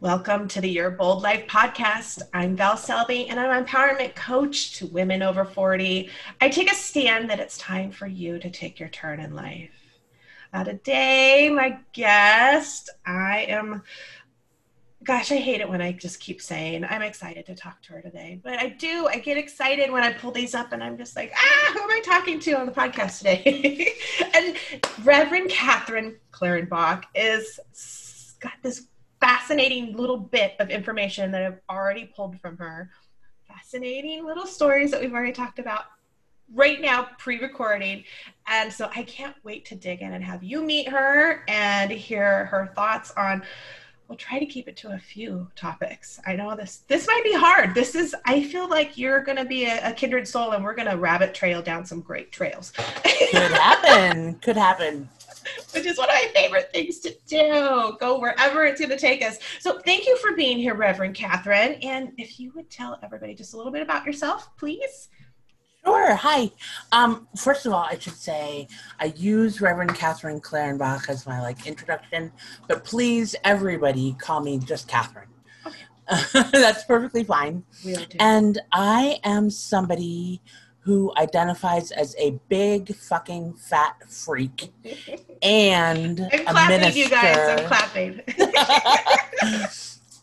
Welcome to the Your Bold Life podcast. I'm Val Selby, and I'm an empowerment coach to women over 40. I take a stand that it's time for you to take your turn in life. Uh, today, my guest, I am, gosh, I hate it when I just keep saying I'm excited to talk to her today, but I do. I get excited when I pull these up and I'm just like, ah, who am I talking to on the podcast today? and Reverend Catherine Clarenbach is got this fascinating little bit of information that I've already pulled from her. Fascinating little stories that we've already talked about right now, pre recording. And so I can't wait to dig in and have you meet her and hear her thoughts on. We'll try to keep it to a few topics. I know this this might be hard. This is I feel like you're going to be a, a kindred soul and we're going to rabbit trail down some great trails. Could happen. Could happen. which is one of my favorite things to do. Go wherever it's going to take us. So, thank you for being here, Reverend Catherine. And if you would tell everybody just a little bit about yourself, please. Sure. Hi. Um, first of all, I should say I use Reverend Catherine Clarenbach as my like introduction, but please, everybody, call me just Catherine. Okay. That's perfectly fine. And I am somebody who identifies as a big fucking fat freak and I'm clapping, a minister. You guys, I'm clapping.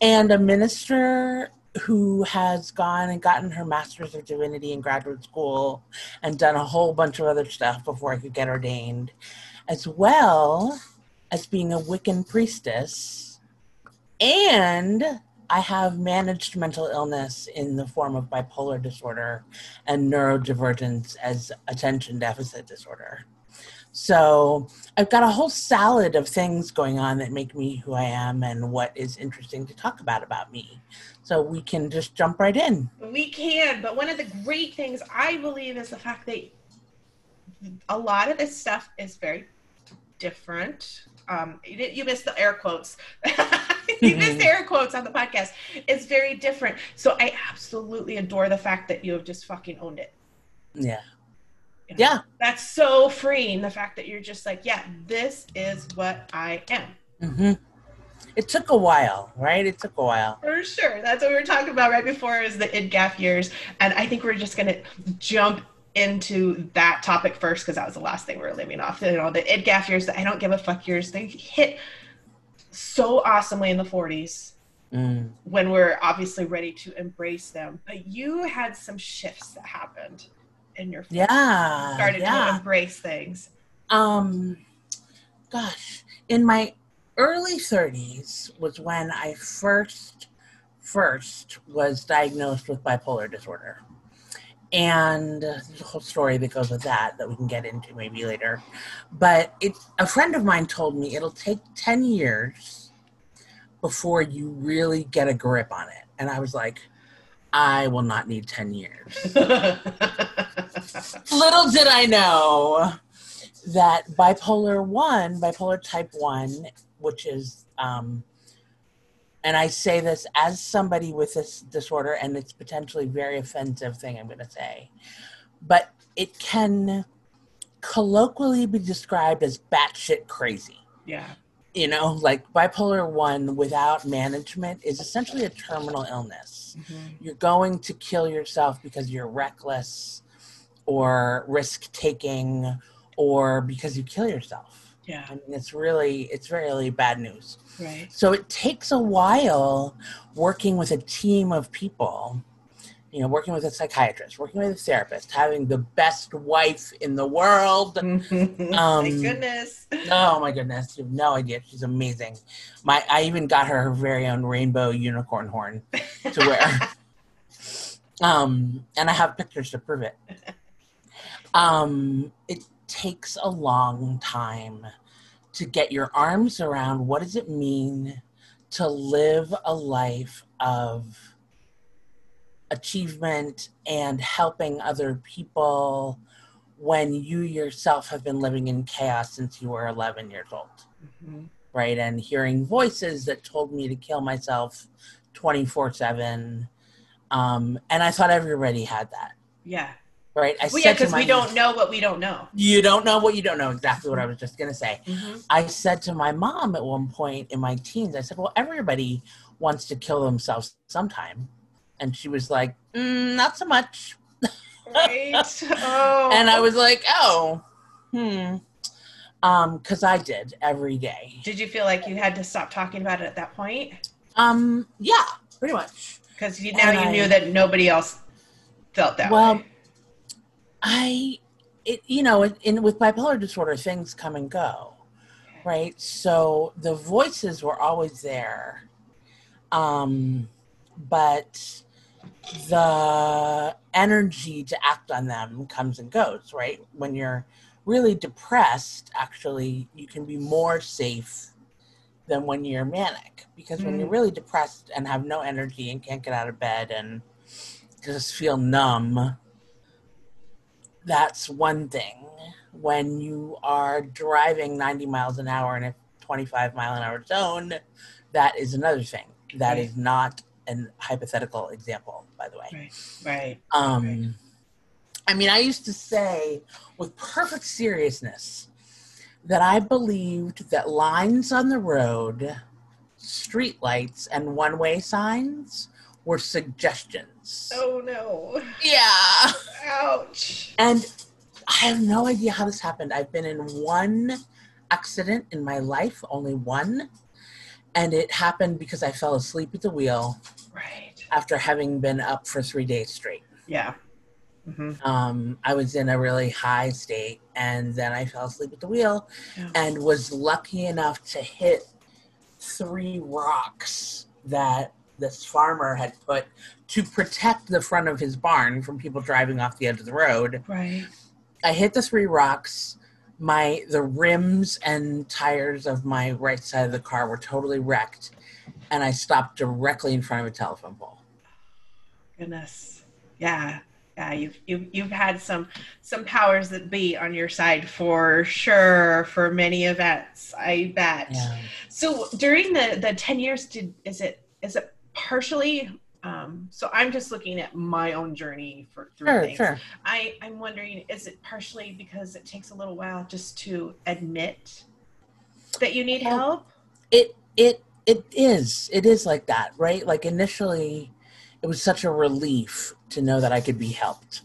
and a minister who has gone and gotten her master's of divinity in graduate school and done a whole bunch of other stuff before I could get ordained, as well as being a Wiccan priestess and I have managed mental illness in the form of bipolar disorder and neurodivergence as attention deficit disorder. So I've got a whole salad of things going on that make me who I am and what is interesting to talk about about me. So we can just jump right in. We can, but one of the great things I believe is the fact that a lot of this stuff is very different. Um, you, you missed the air quotes. you missed air quotes on the podcast. It's very different. So I absolutely adore the fact that you have just fucking owned it. Yeah. You know, yeah. That's so freeing. The fact that you're just like, yeah, this is what I am. Mm-hmm. It took a while, right? It took a while. For sure. That's what we were talking about right before is the IDGAF years. And I think we're just going to jump into that topic first because that was the last thing we were leaving off. You know, the IDGAF years, the I don't give a fuck years, they hit so awesomely in the 40s mm. when we're obviously ready to embrace them. But you had some shifts that happened in your 40s. yeah started yeah. to embrace things. Um, gosh, in my early 30s was when I first first was diagnosed with bipolar disorder and there's a whole story that goes with that that we can get into maybe later. But it, a friend of mine told me it'll take 10 years before you really get a grip on it. And I was like, I will not need 10 years. Little did I know that bipolar 1, bipolar type 1, which is um, and I say this as somebody with this disorder, and it's potentially very offensive thing I'm going to say, but it can colloquially be described as batshit crazy. Yeah. You know, like bipolar one without management is essentially a terminal illness. Mm-hmm. You're going to kill yourself because you're reckless or risk taking or because you kill yourself yeah. I mean, it's really, it's really bad news. Right. So it takes a while working with a team of people, you know, working with a psychiatrist, working with a therapist, having the best wife in the world. um, my goodness. Oh my goodness. You have no idea. She's amazing. My, I even got her her very own rainbow unicorn horn to wear. um, and I have pictures to prove it. Um, it takes a long time to get your arms around what does it mean to live a life of achievement and helping other people when you yourself have been living in chaos since you were 11 years old mm-hmm. right? And hearing voices that told me to kill myself 24 7 um, and i thought everybody had that. Yeah right? I Well, yeah, said to because we don't know what we don't know. You don't know what you don't know. Exactly what I was just gonna say. Mm-hmm. I said to my mom at one point in my teens, I said, "Well, everybody wants to kill themselves sometime," and she was like, mm, "Not so much." Right. Oh. And I was like, "Oh, hmm," um, because I did every day. Did you feel like you had to stop talking about it at that point? Um, yeah, pretty much. Because you, now And you I- knew that nobody else felt that Well, way. I, it, you know, in, in with bipolar disorder, things come and go, right? So the voices were always there, um, but the energy to act on them comes and goes, right? When you're really depressed, actually, you can be more safe than when you're manic because when you're Mm. really depressed and have no energy and can't get out of bed and just feel numb that's one thing. When you are driving 90 miles an hour in a 25 mile an hour zone, that is another thing. That Right. is not an hypothetical example, by the way. Right. Right. Um, I mean, I used to say with perfect seriousness that I believed that lines on the road, street lights, and one way signs were suggestions. Oh no. Yeah. Ouch. And I have no idea how this happened. I've been in one accident in my life, only one. And it happened because I fell asleep at the wheel Right. after having been up for three days straight. Yeah. hmm Um, I was in a really high state, and then I fell asleep at the wheel Yeah. and was lucky enough to hit three rocks that this farmer had put to protect the front of his barn from people driving off the edge of the road. Right. I hit the three rocks. My the rims and tires of my right side of the car were totally wrecked, and I stopped directly in front of a telephone pole. Goodness. Yeah. Yeah. You've you've you've had some some powers that be on your side for sure for many events. I bet. Yeah. So during the the ten years, did is it is it partially? Um, so I'm just looking at my own journey for through Sure, things. sure. I I'm wondering, is it partially because it takes a little while just to admit that you need Well, help? It it it is. It is like that, right? Like initially, it was such a relief to know that I could be helped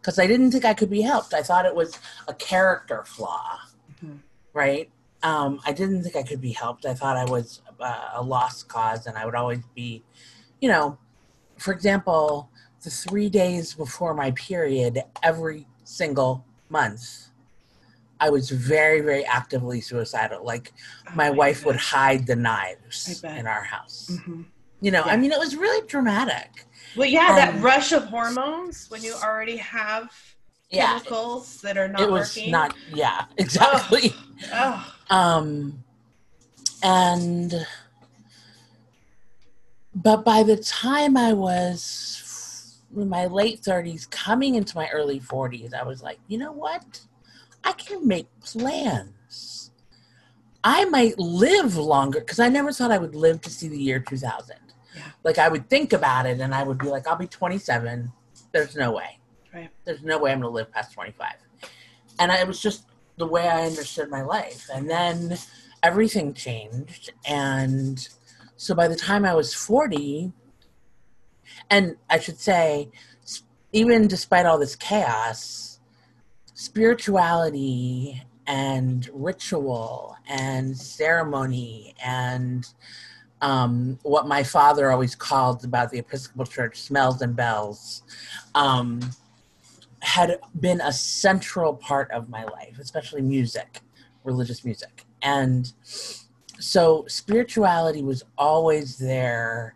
because I didn't think I could be helped. I thought it was a character flaw, Mhm. right? Um, I didn't think I could be helped. I thought I was uh, a lost cause, and I would always be, you know, for example, the three days before my period, every single month, I was very, very actively suicidal. Like my Oh, wife would hide the knives in our house. Mhm. You know, I mean, it was really dramatic. Well, yeah, that Um, rush of hormones when you already have Yeah, chemicals that are not it was working. not. Yeah, exactly. Oh, Um, and but by the time I was in my late thirties, coming into my early forties, I was like, you know what? I can make plans. I might live longer because I never thought I would live to see the year 2000. Yeah. Like I would think about it and I would be like, I'll be 27. There's no way. Right. There's no way I'm going to live past 25. And I, it was just the way I understood my life. And then everything changed. And so by the time I was 40, and I should say, even despite all this chaos, spirituality and ritual and ceremony and um, what my father always called about the Episcopal Church smells and bells um, had been a central part of my life, especially music, religious music. And so spirituality was always there.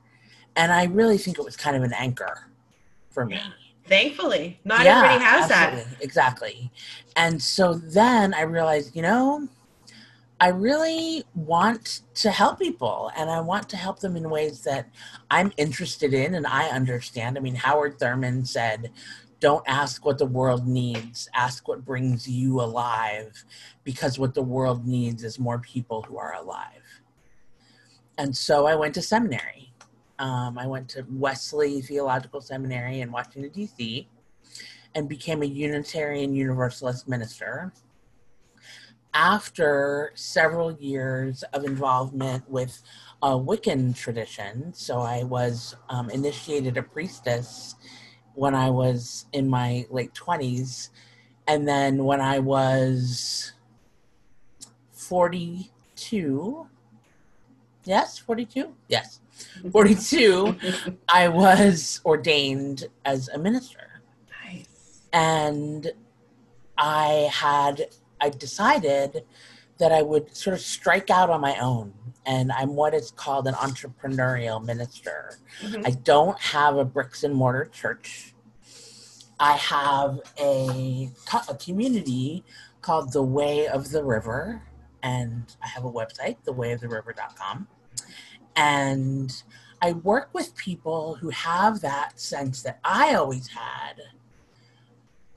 And I really think it was kind of an anchor for me. thankfully, not Yeah, everybody has that. Exactly. And so then I realized, you know, I really want to help people and I want to help them in ways that I'm interested in and I understand. I mean, Howard Thurman said, don't ask what the world needs, ask what brings you alive, because what the world needs is more people who are alive. And so I went to seminary. Um, I went to Wesley Theological Seminary in Washington, D.C. and became a Unitarian Universalist minister. After several years of involvement with a Wiccan tradition, so I was um, initiated a priestess when I was in my late 20s. And then when I was 42, yes, 42? Yes, 42, I was ordained as a minister. Nice. And I had, I decided that I would sort of strike out on my own. And I'm what is called an entrepreneurial minister. Mhm. I don't have a bricks and mortar church. I have a, a community called The Way of the River, and I have a website, thewayoftheriver.com. And I work with people who have that sense that I always had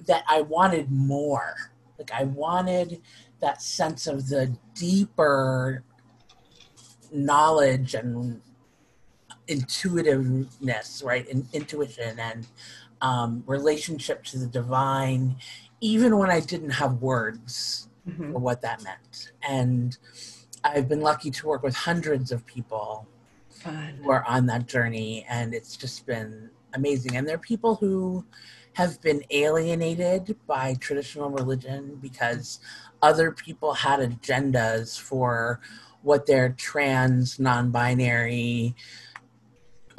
that I wanted more. Like I wanted that sense of the deeper knowledge and intuitiveness, right? And intuition and um, relationship to the divine, even when I didn't have words Mhm. for what that meant. And I've been lucky to work with hundreds of people Fun. who are on that journey, and it's just been amazing. And there are people who have been alienated by traditional religion because other people had agendas for what their trans, non binary,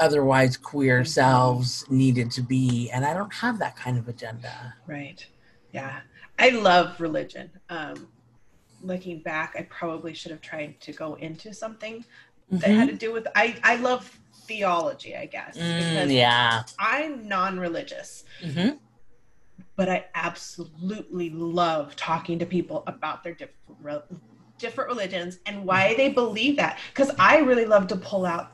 otherwise queer Mhm. selves needed to be. And I don't have that kind of agenda. Right. Yeah. I love religion. Um, looking back, I probably should have tried to go into something that had to do with I, I love theology, I guess. Mm, yeah. I'm non-religious, hmm but I absolutely love talking to people about their different re- different religions and why mm-hmm. they believe that. Because I really love to pull out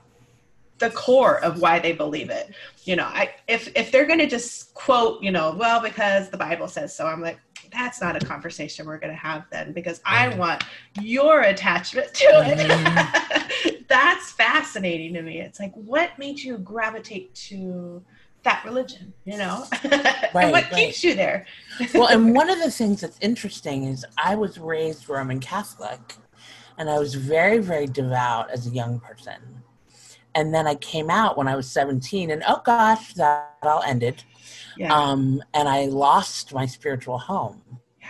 the core of why they believe it. You know, I if if they're gonna just quote, you know, well, because the Bible says so, I'm like, that's not a conversation we're gonna have then because I want your attachment to it. Mm-hmm. that's fascinating to me. It's like what made you gravitate to that religion, you know? Right, and what right. keeps you there? well, and one of the things that's interesting is I was raised Roman Catholic and I was very, very devout as a young person. And then I came out when I was 17, and oh gosh, that all ended. yeah. Um, and I lost my spiritual home. yeah.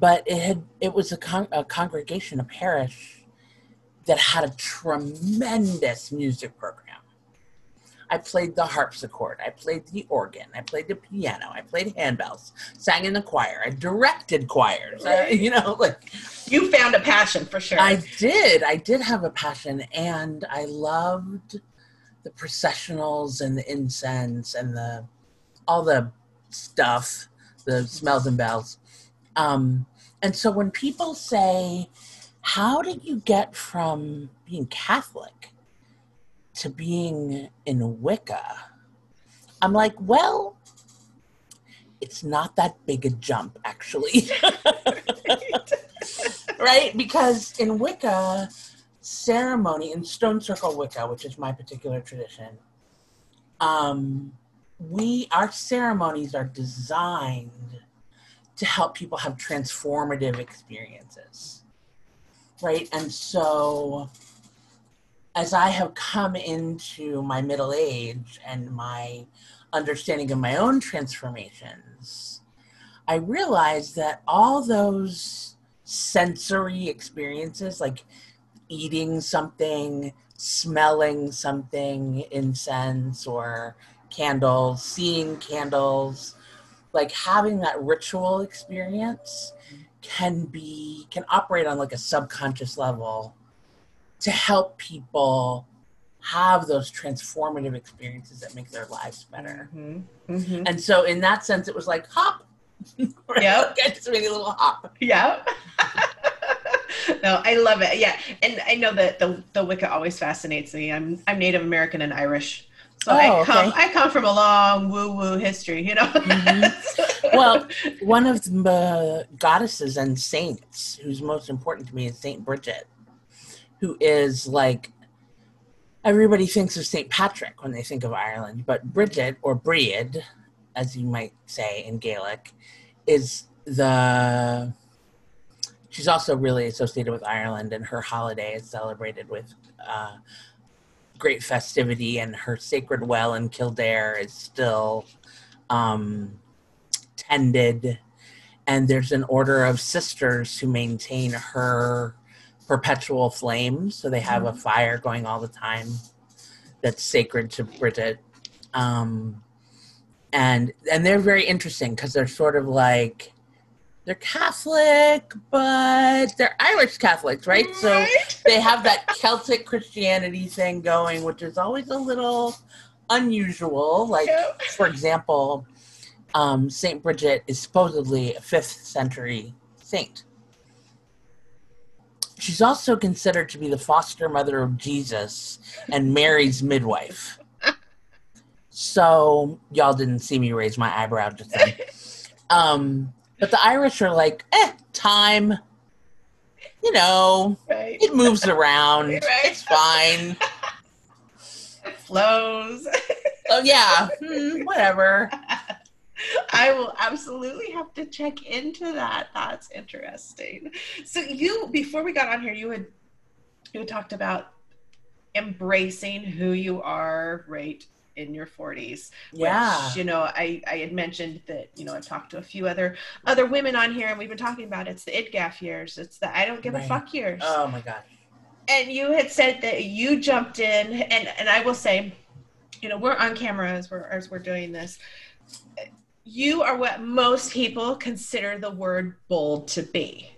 But it had it was a, con- a congregation, a parish that had a tremendous music program. I played the harpsichord, I played the organ, I played the piano, I played handbells, sang in the choir, I directed choirs. I- you know, like You found a passion for sure. I did. I did have a passion, and I loved the processionals and the incense and the all the stuff, the smells and bells. Um, and so when people say, "How did you get from being Catholic to being in Wicca?" I'm like, "Well." It's not that big a jump, actually. right? Because in Wicca, ceremony, in Stone Circle Wicca, which is my particular tradition, um, we our ceremonies are designed to help people have transformative experiences, right? And so, as I have come into my middle age and my understanding of my own transformations, I realized that all those sensory experiences, like eating something, smelling something, incense or candles, seeing candles, like having that ritual experience mm-hmm. can be can operate on like a subconscious level to help people have those transformative experiences that make their lives better. Mhm. Mhm. And so in that sense it was like hop. Yep. Get make a little hop. Yeah. no, I love it. Yeah, and I know that the the Wicca always fascinates me. I'm I'm Native American and Irish, so Oh, I come okay. I come from a long woo woo history. You know. Mhm. Well, one of the goddesses and saints who's most important to me is Saint Bridget, who is like everybody thinks of Saint Patrick when they think of Ireland, but Bridget or Breed as you might say in Gaelic, is the. She's also really associated with Ireland, and her holiday is celebrated with uh, great festivity. And her sacred well in Kildare is still um, tended, and there's an order of sisters who maintain her perpetual flame. So they have a fire going all the time that's sacred to Bridget. Um, and and they're very interesting because they're sort of like they're Catholic, but they're Irish Catholics, right? So they have that Celtic Christianity thing going, which is always a little unusual. Like, for example, um, Saint Bridget is supposedly a fifth century saint. She's also considered to be the foster mother of Jesus and Mary's midwife. So y'all didn't see me raise my eyebrow just then. Um, but the Irish are like, eh, time. You know, right. it moves around. Right. It's fine. It flows. Oh yeah, hmm, whatever. I will absolutely have to check into that. That's interesting. So you before we got on here, you had you had talked about embracing who you are right in your 40s. Yeah. Which, you know, I, I had mentioned that, you know, I've talked to a few other other women on here and we've been talking about it's the IDGAF years. It's the I don't give Right. a fuck years. Oh my god and you had said that you jumped in and and i will say you know we're on camera as we're as we're doing this you are what most people consider the word bold to be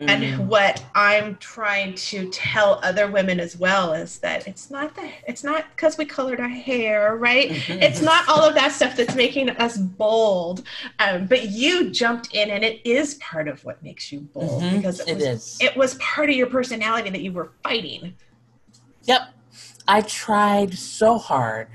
Mhm. and what i'm trying to tell other women as well is that it's not the it's not because we colored our hair right Mhm. it's not all of that stuff that's making us bold um, but you jumped in and it is part of what makes you bold Mhm. because it it was is. it was part of your personality that you were fighting Yep. I tried so hard.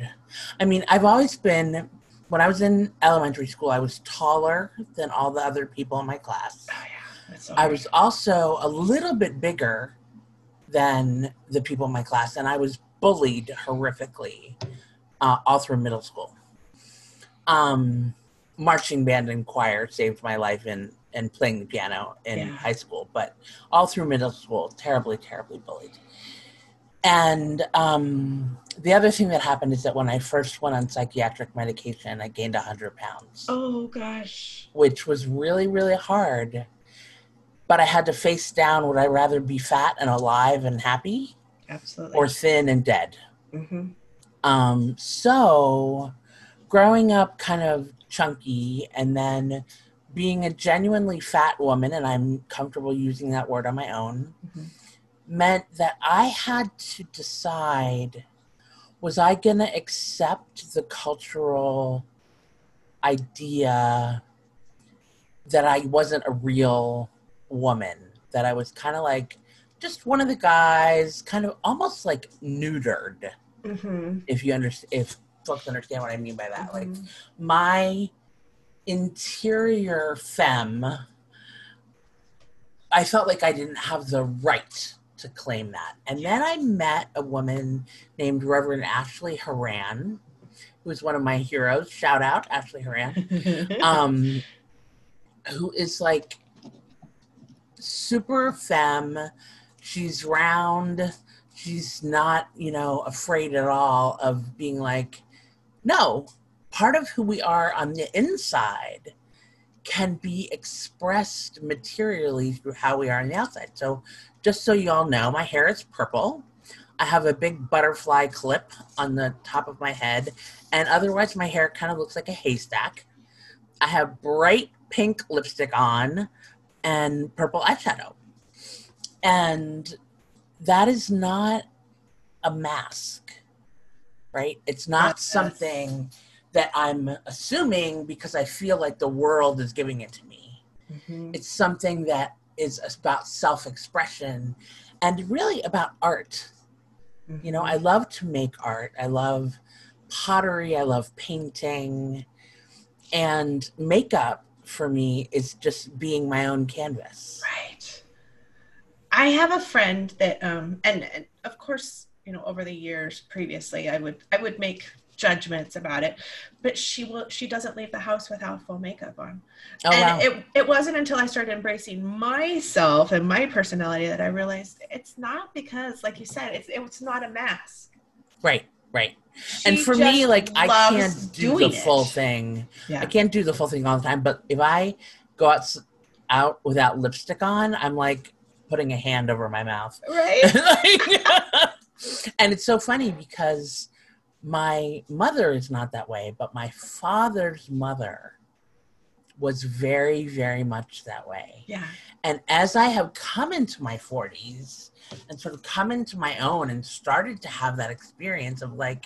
I mean, I've always been, when I was in elementary school, I was taller than all the other people in my class. Oh yeah, that's so I was also a little bit bigger than the people in my class, and I was bullied horrifically uh, all through middle school. Um, marching band and choir saved my life in, in playing the piano in Yeah. high school, but all through middle school, terribly, terribly bullied. And um, the other thing that happened is that when I first went on psychiatric medication, I gained 100 pounds Oh gosh. which was really, really hard. But I had to face down would I rather be fat and alive and happy Absolutely. or thin and dead? hmm Um, so growing up kind of chunky and then being a genuinely fat woman, and I'm comfortable using that word on my own, Mhm. Meant that I had to decide was I going to accept the cultural idea that I wasn't a real woman, that I was kind of like just one of the guys, kind of almost like neutered hmm if you understand if folks understand what i mean by that like Mhm. my interior femme i felt like i didn't have the right to claim that and then i met a woman named reverend ashley horan who's one of my heroes shout out ashley horan um, who is like super femme. She's round. She's not, you know, afraid at all of being like, no, part of who we are on the inside can be expressed materially through how we are on the outside. So, just so you all know, my hair is purple. I have a big butterfly clip on the top of my head, and otherwise, my hair kind of looks like a haystack. I have bright pink lipstick on and purple eyeshadow. And that is not a mask, right? It's not something that I'm assuming because I feel like the world is giving it to me. Mhm. It's something that is about self expression and really about art. You know, I love to make art. I love pottery. I love painting. And makeup for me is just being my own canvas. Right. I have a friend that, um, and, and of course, you know, over the years previously, I would I would make judgments about it but she will she doesn't leave the house without full makeup on Oh and wow. it, it wasn't until i started embracing myself and my personality that i realized it's not because like you said it's it's not a mask right, right. and for me, like I can't do the full it. thing. yeah I can't do the full thing all the time. But if I go out out without lipstick on, I'm like putting a hand over my mouth. right Like- and it's so funny because my mother is not that way, but my father's mother was very, very much that way. yeah And as I have come into my 40s and sort of come into my own and started to have that experience of like,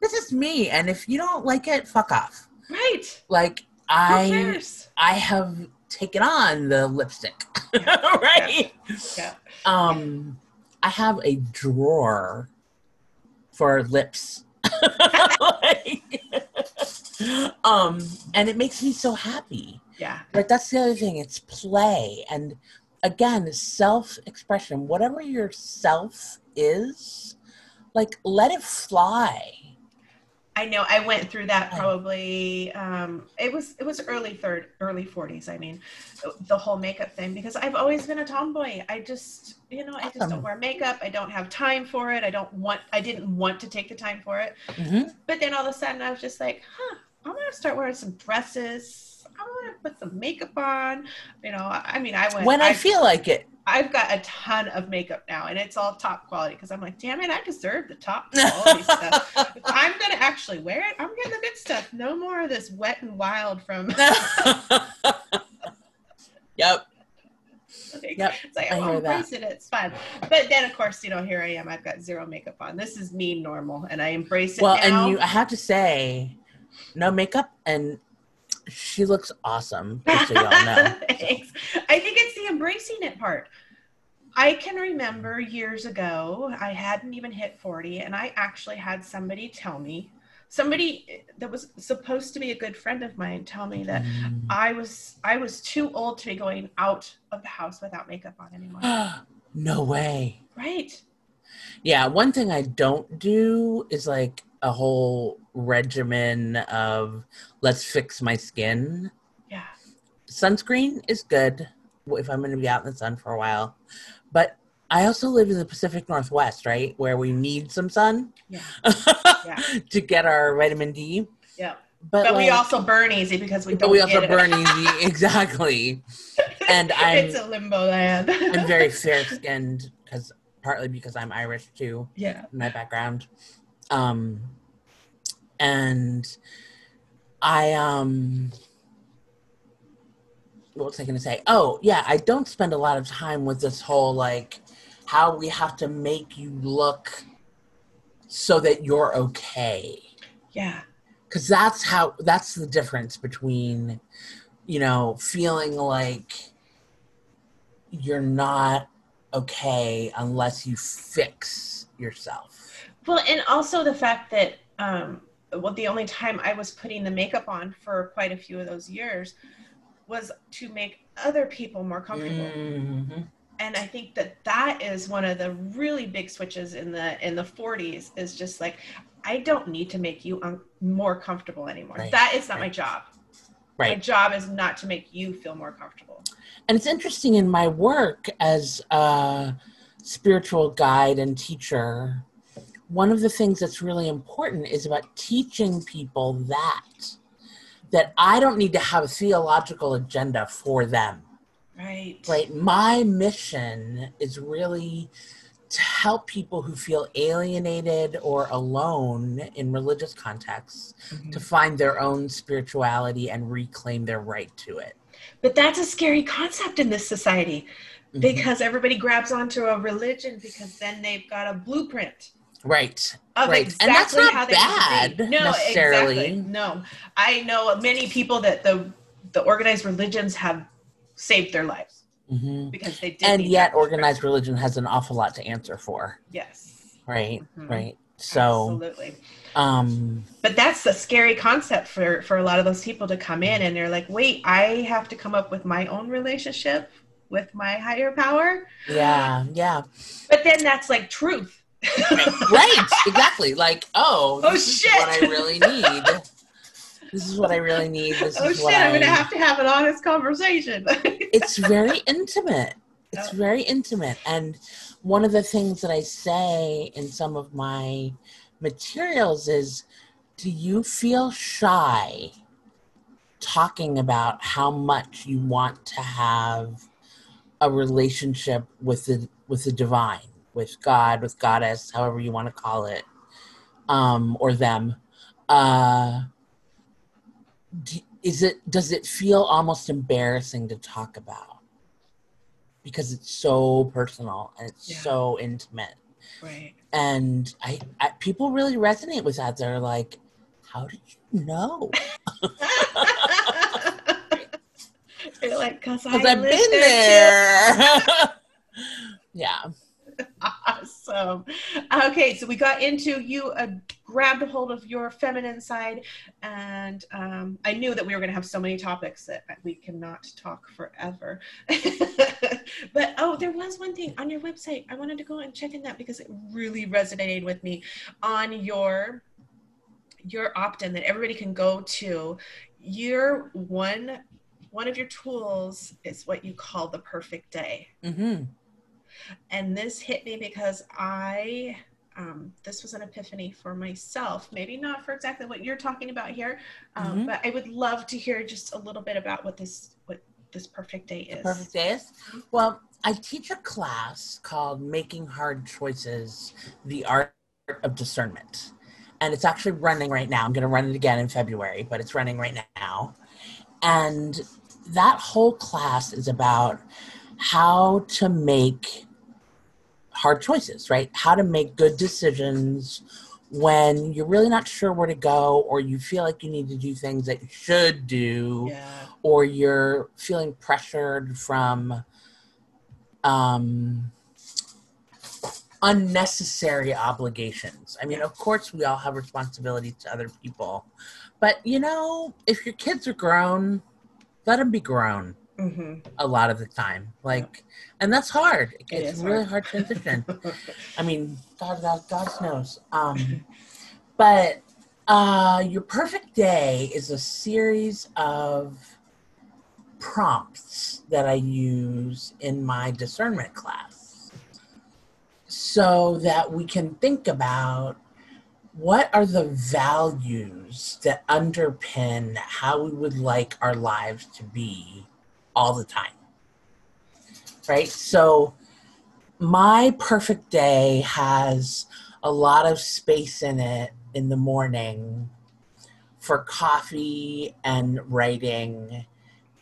this is me. And if you don't like it, fuck off. right Like, I I have taken on the lipstick. Yeah. right? yeah Um I have a drawer for lips. Like, um and it makes me so happy. yeah Right, that's the other thing. It's play. And again, self expression, whatever your self is, like let it fly. I know I went through that probably um it was it was early third early 40s I mean the whole makeup thing because I've always been a tomboy. I just you know I just don't wear makeup. I don't have time for it. I don't want I didn't want to take the time for it. Hmm but then all of a sudden I was just like huh I'm gonna start wearing some dresses. I'm gonna put some makeup on. You know I I mean I went When I, I feel like it. I've got a ton of makeup now and it's all top quality because I'm like damn it I deserve the top quality stuff if I'm gonna actually wear it, I'm getting the good stuff. No more of this wet and wild from. yep. like, Yep, It's like I oh, hear I'm that. embracing it. It's fun. But then, of course, you know, here I am. I've got zero makeup on. This is me normal, and I embrace it Well, now. and you I have to say, no makeup and she looks awesome, just so y'all know. Thanks. I think embracing it part. I can remember years ago, I hadn't even hit 40, and I actually had somebody tell me, somebody that was supposed to be a good friend of mine, tell me that Mm. I was I was too old to be going out of the house without makeup on anymore. no way. right. Yeah, one thing I don't do is like a whole regimen of let's fix my skin. Yeah. Sunscreen is good if I'm going to be out in the sun for a while. But I also live in the Pacific Northwest, right? Where we need some sun Yeah. to get our vitamin D. Yeah. But, But we also burn easy because we but we also burn easy. Exactly. And I'm it's a limbo land. I'm very fair skinned because partly because I'm Irish too. yeah. my background. Um, and I um, what was I going to say? Oh, yeah, I don't spend a lot of time with this whole like how we have to make you look so that you're okay. Yeah. Because that's how that's the difference between, you know, feeling like you're not okay unless you fix yourself. Well, and also the fact that um, well, the only time I was putting the makeup on for quite a few of those years was to make other people more comfortable. Mhm. And I think that that is one of the really big switches in the in the 40s is just like I don't need to make you un- more comfortable anymore. Right, That is not my right. job. My job is not to make you feel more comfortable. And it's interesting in my work as a spiritual guide and teacher, one of the things that's really important is about teaching people that that I don't need to have a theological agenda for them. Right. Right? My mission is really to help people who feel alienated or alone in religious contexts Mhm. to find their own spirituality and reclaim their right to it. But that's a scary concept in this society Mhm. because everybody grabs onto a religion because then they've got a blueprint Right. of Right. exactly And that's not how they bad. No, necessarily. exactly. No, I know many people that the the organized religions have saved their lives hmm because they did. And yet, organized religion has an awful lot to answer for. Yes. Right. Mhm. Right. So, Absolutely. um, But that's the scary concept for for a lot of those people to come in and they're like, wait, I have to come up with my own relationship with my higher power. yeah, yeah. But then that's like truth. Right, exactly. Like, oh, Oh, this is shit. what I really need. This is what I really need. This oh is shit! what I'm I. gonna have to have an honest conversation. it's very intimate. It's Yeah. very intimate. And one of the things that I say in some of my materials is do you feel shy talking about how much you want to have a relationship with the with the divine, with God, with goddess, however you want to call it, um, or them? Uh, do, is it does it feel almost embarrassing to talk about because it's so personal and it's Yeah. so intimate right. and I, I people really resonate with that they're like how did you know You're like, cause because i've been there. there yeah too." Okay, so we got into you uh, grabbed a hold of your feminine side, and um, I knew that we were going to have so many topics that we cannot talk forever. but oh, there was one thing on your website. I wanted to go and check in that because it really resonated with me on your your opt-in that everybody can go to. Your one one of your tools is what you call the perfect day hmm and this hit me because I um, this was an epiphany for myself. Maybe not for exactly what you're talking about here, um, Mhm. but I would love to hear just a little bit about what this what this perfect day is. perfect days well i teach a class called making hard choices the art of discernment and it's actually running right now i'm going to run it again in february but it's running right now and that whole class is about how to make hard choices right how to make good decisions when you're really not sure where to go or you feel like you need to do things that you should do Yeah. or you're feeling pressured from um, unnecessary obligations. I mean, of course, we all have responsibilities to other people, but you know, if your kids are grown, let them be grown hmm a lot of the time. Like, and that's hard. It it's really hard. hard transition. I mean, God, God, God knows. Um, but uh, your perfect day is a series of prompts that I use in my discernment class, so that we can think about what are the values that underpin how we would like our lives to be all the time. Right? So my perfect day has a lot of space in it in the morning for coffee and writing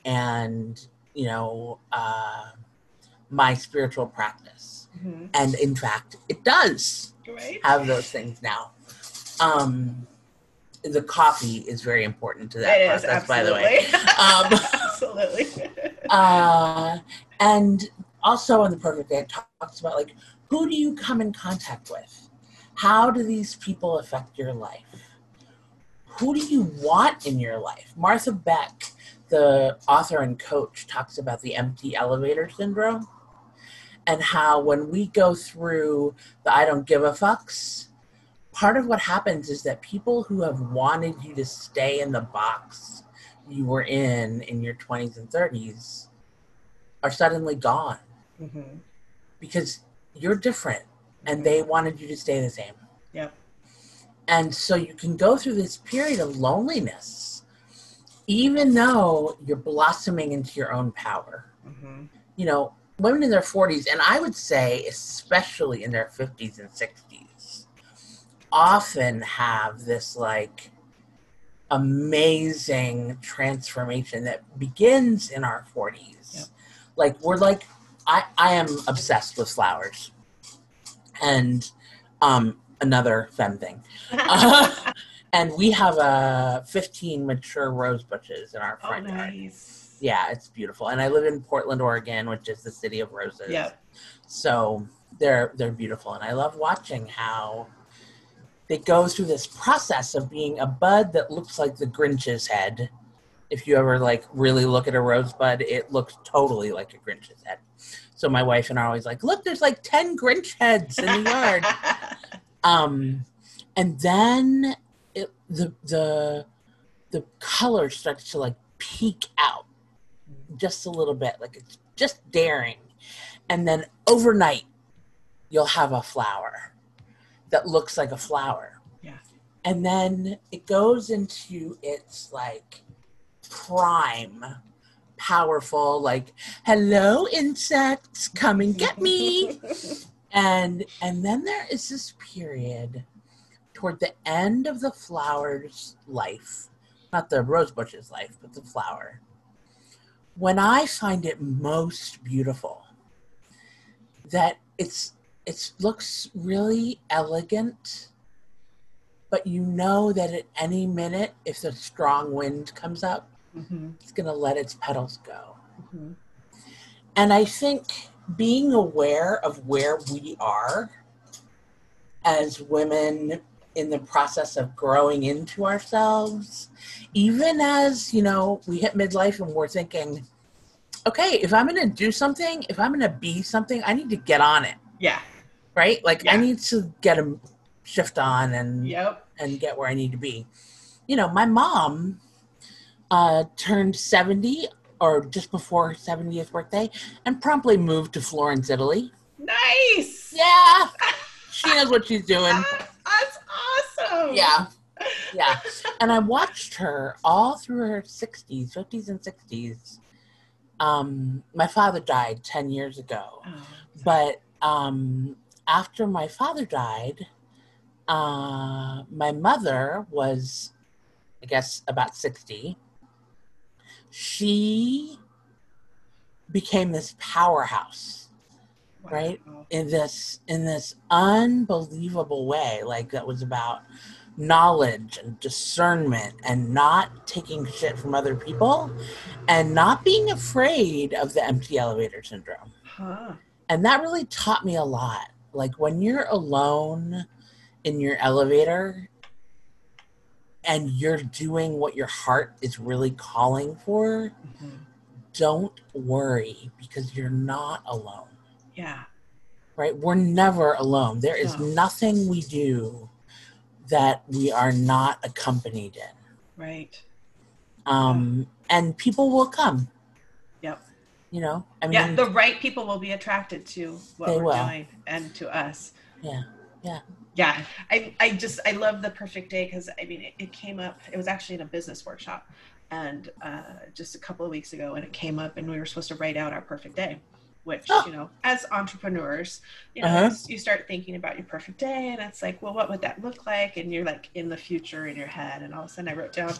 and you know uh, my spiritual practice Mhm. and in fact it does Right. have those things now um, the coffee is very important to that It is process by the way absolutely. Um, absolutely. uh, and also in the perfect day it talks about like who do you come in contact with how do these people affect your life who do you want in your life martha beck the author and coach talks about the empty elevator syndrome and how when we go through the i don't give a fucks part of what happens is that people who have wanted you to stay in the box you were in in your 20s and 30s are suddenly gone Mhm. because you're different and they wanted you to stay the same. Yep. And so you can go through this period of loneliness, even though you're blossoming into your own power. Mhm. You know, women in their 40s, and I would say especially in their 50s and 60s, often have this like amazing transformation that begins in our 40s. Yep. Like, we're like, I, I am obsessed with flowers. And um, another fun thing. Uh, and we have uh, 15 mature rose bushes in our oh, front yard. nice. Yeah, it's beautiful. And I live in Portland, Oregon, which is the city of roses. Yep. So they're they're beautiful, and I love watching how they goes through this process of being a bud that looks like the Grinch's head. If you ever like really look at a rosebud, it looks totally like a Grinch's head. So my wife and I are always like, "Look, there's like ten Grinch heads in the yard." Um, and then it, the the the color starts to like peek out just a little bit, like it's just daring, and then overnight you'll have a flower that looks like a flower. Yeah. And then it goes into its like prime powerful like hello insects come and get me and and then there is this period toward the end of the flower's life not the rose bush's life but the flower when i find it most beautiful that it's it looks really elegant but you know that at any minute if the strong wind comes up Mm-hmm. it's going to let its petals go Mm-hmm. and I think being aware of where we are as women in the process of growing into ourselves, even as, you know, we hit midlife and we're thinking, okay, if I'm going to do something, if I'm going to be something, I need to get on it, Yeah. Right? Like I need to get a shift on and Yep. and get where I need to be. You know, my mom uh, turned 70 or just before her 70th birthday and promptly moved to Florence, Italy. Nice. Yeah, she knows what she's doing. That's awesome. Yeah, yeah. And I watched her all through her 60s, 50s, and 60s. Um, my father died 10 years ago. Oh, But um, after my father died, uh, my mother was, I guess, about 60. She became this powerhouse wow. right? in this in this unbelievable way like that was about knowledge and discernment and not taking shit from other people and not being afraid of the empty elevator syndrome Huh. and that really taught me a lot like when you're alone in your elevator and you're doing what your heart is really calling for Mhm. don't worry because you're not alone Yeah. right we're never alone there is No. nothing we do that we are not accompanied in Right. um and people will come. You know i mean yeah. The right people will be attracted to what we're will. doing and to us. yeah yeah Yeah. I, I just, I love the perfect day because I mean, it, it came up, it was actually in a business workshop and uh, just a couple of weeks ago and it came up and we were supposed to write out our perfect day. Which Oh. you know, as entrepreneurs, you know, Uh-huh. you- start thinking about your perfect day, and it's like, well, what would that look like? And you're like in the future in your head, and all of a sudden, I wrote down,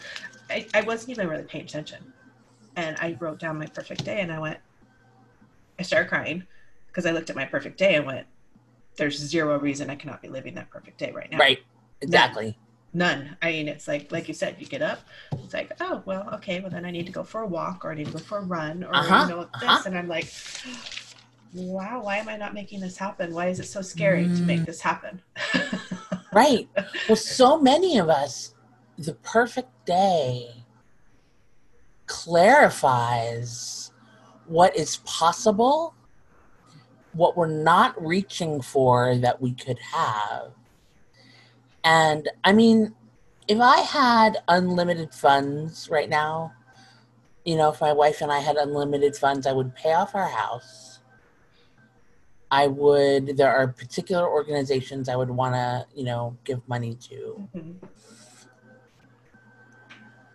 I, I wasn't even really paying attention, and I wrote down my perfect day, and I went, I started crying because I looked at my perfect day and went, there's zero reason I cannot be living that perfect day right now. right exactly None. I mean, it's like, like you said, you get up. It's like, oh, well, okay. Well, then I need to go for a walk, or I need to go for a run, or Uh-huh, you know this. uh-huh. And I'm like, wow, why am I not making this happen? Why is it so scary to make Mm. this happen? right well so many of us the perfect day clarifies what is possible what we're not reaching for that we could have. And i mean if i had unlimited funds right now you know if my wife and i had unlimited funds i would pay off our house. I would there are particular organizations i would want to you know give money to. Mhm.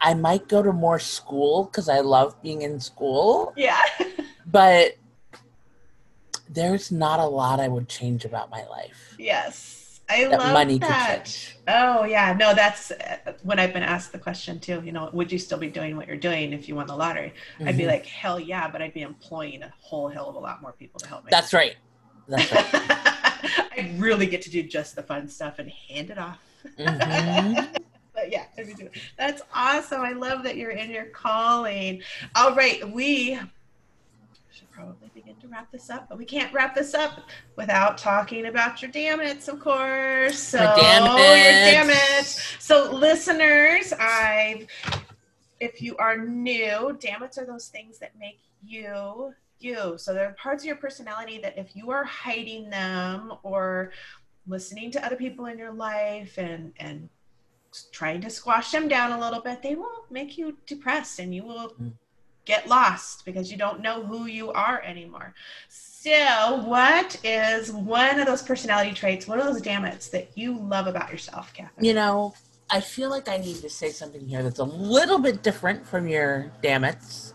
I might go to more school because i love being in school Yeah. but there's not a lot i would change about my life yes. I that love money could that. change Oh yeah, no, that's uh, when I've been asked the question too. You know, would you still be doing what you're doing if you won the lottery? I'd be Mhm. like, hell yeah, but I'd be employing a whole hell of a lot more people to help me. that's right that's right I really get to do just the fun stuff and hand it off. Mhm. But yeah, that's awesome. I love that you're in your calling. All right, we should probably begin to wrap this up, but we can't wrap this up without talking about your dammits, of course. So damn your damn it. So listeners, I've if you are new, dammits are those things that make you you. So there are parts of your personality that if you are hiding them or listening to other people in your life and and trying to squash them down a little bit, they will make you depressed and you will mm. get lost because you don't know who you are anymore. So, what is one of those personality traits, one of those dammits that you love about yourself, Catherine? You know, I feel like I need to say something here that's a little bit different from your dammits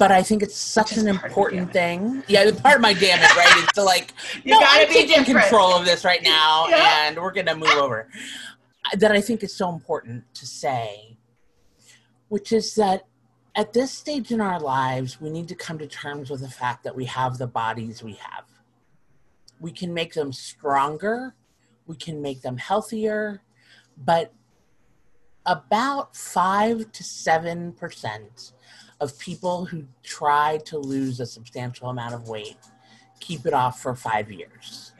but I think it's such an important thing. Yeah, the part of my damn it, right? It's to like, you no, I'm taking different. control of this right now, yeah. and we're gonna move over. That I think is so important to say, which is that at this stage in our lives, we need to come to terms with the fact that we have the bodies we have. We can make them stronger, we can make them healthier, but about five to seven percent of people who try to lose a substantial amount of weight keep it off for five years.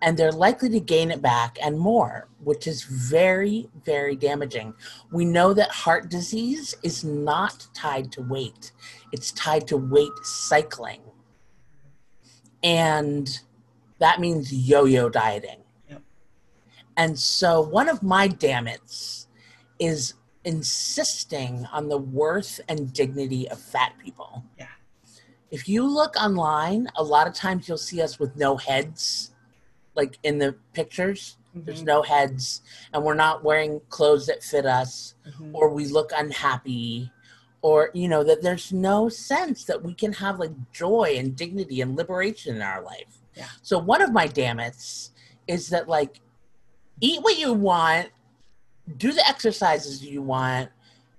And they're likely to gain it back and more, which is very, very damaging. We know that heart disease is not tied to weight, it's tied to weight cycling. And that means yo yo dieting. Yep. And so, one of my dammits is insisting on the worth and dignity of fat people. Yeah. If you look online, a lot of times you'll see us with no heads, like in the pictures. Mm-hmm. There's no heads, and we're not wearing clothes that fit us, mm-hmm. or we look unhappy, or, you know, that there's no sense that we can have like joy and dignity and liberation in our life. Yeah. So, one of my dammits is that, like, eat what you want do the exercises you want,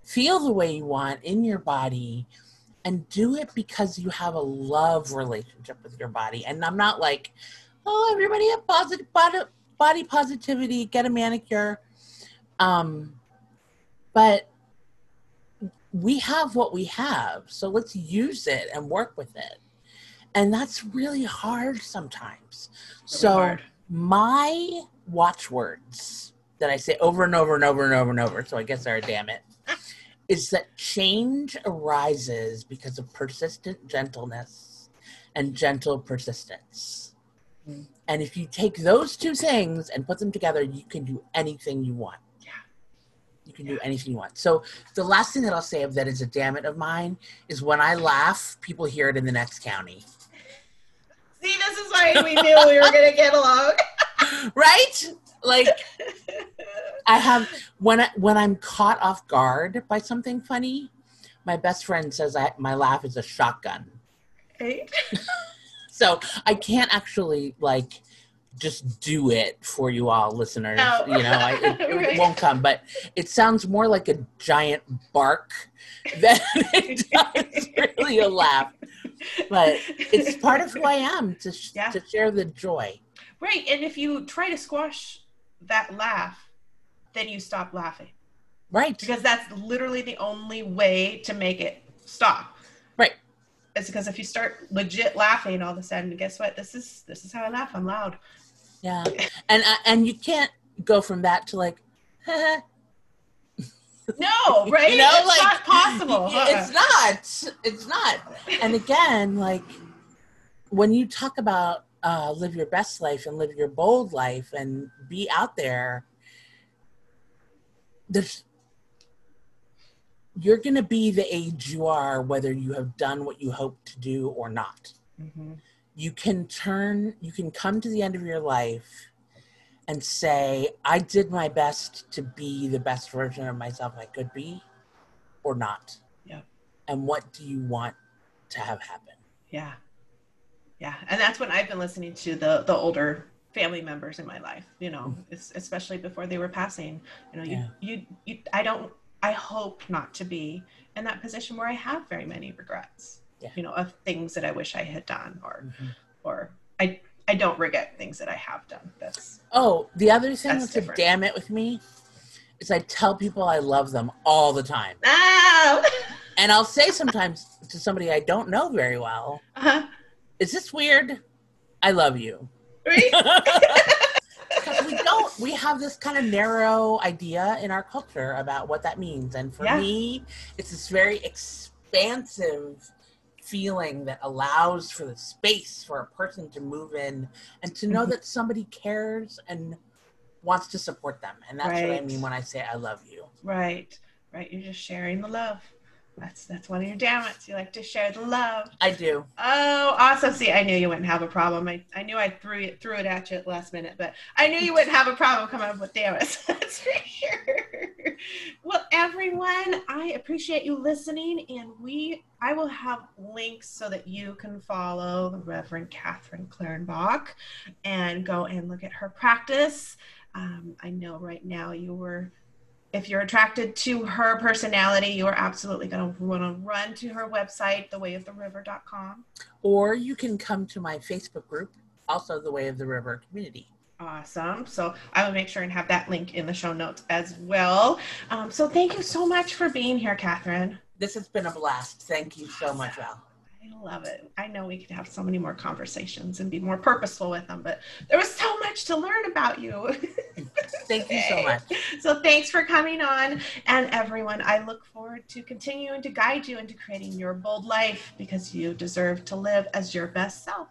feel the way you want in your body, and do it because you have a love relationship with your body. And I'm not like, oh, everybody have positive body, body positivity, get a manicure. Um, but we have what we have, so let's use it and work with it. And that's really hard sometimes. Really so hard. my watchwords that I say over and over and over and over and over. So I guess they're a damn it. Is that change arises because of persistent gentleness and gentle persistence. And if you take those two things and put them together, you can do anything you want. Yeah. You can yeah. do anything you want. So the last thing that I'll say of that is a damn it of mine is when I laugh, people hear it in the next county. See, this is why we knew we were going to get along. right? like I have when I, when I'm caught off guard by something funny, my best friend says I, my laugh is a shotgun. Right. so I can't actually like just do it for you all listeners. Oh. You know, I, it, it right. won't come, but it sounds more like a giant bark than it does really a laugh. But it's part of who I am to, yeah. to share the joy. Right. And if you try to squash that laugh, then you stop laughing. Right. Because that's literally the only way to make it stop. It's because if you start legit laughing all of a sudden, guess what? This is this is how I laugh. I'm loud. Yeah. and uh, and you can't go from that to like no, right? you know, it's like, not possible. It's not. It's not. And again, like when you talk about uh, live your best life and live your bold life and be out there there's you're going to be the age you are whether you have done what you hope to do or not. Mm-hmm. you can turn you can come to the end of your life and say i did my best to be the best version of myself i could be or not. Yeah. And what do you want to have happen? Yeah. Yeah. And that's when i've been listening to the the older family members in my life you know mm. especially before they were passing. You know you, yeah. you you i don't i hope not to be in that position where i have very many regrets yeah. you know of things that i wish i had done or mm-hmm. or i i don't regret things that i have done that's oh the other thing that's, that's a damn it with me is i tell people i love them all the time oh. and i'll say sometimes to somebody i don't know very well uh-huh is this weird? I love you. Right? because we don't we have this kind of narrow idea in our culture about what that means and for yeah. me it's this very expansive feeling that allows for the space for a person to move in and to know Mhm. that somebody cares and wants to support them. And that's what I mean when I say I love you. Right. Right. You're just sharing the love. That's that's one of your dammits. You like to share the love. I do. Oh, awesome. See, I knew you wouldn't have a problem. I, I knew I threw it threw it at you at the last minute, but I knew you wouldn't have a problem coming up with dammits. That's for sure. Well, everyone, I appreciate you listening, and we I will have links so that you can follow the Reverend Catherine Clarenbach and go and look at her practice. Um, I know right now you were if you're attracted to her personality, you are absolutely going to want to run to her website, thewayoftheriver.com. Or you can come to my Facebook group, also the Way of the River community. Awesome. So I will make sure and have that link in the show notes as well. Um, so thank you so much for being here, Catherine. This has been a blast. Thank you so much, Val. I love it. I know we could have so many more conversations and be more purposeful with them, but there was so much to learn about you. Thank you so much. So thanks for coming on. And everyone, I look forward to continuing to guide you into creating your bold life because you deserve to live as your best self.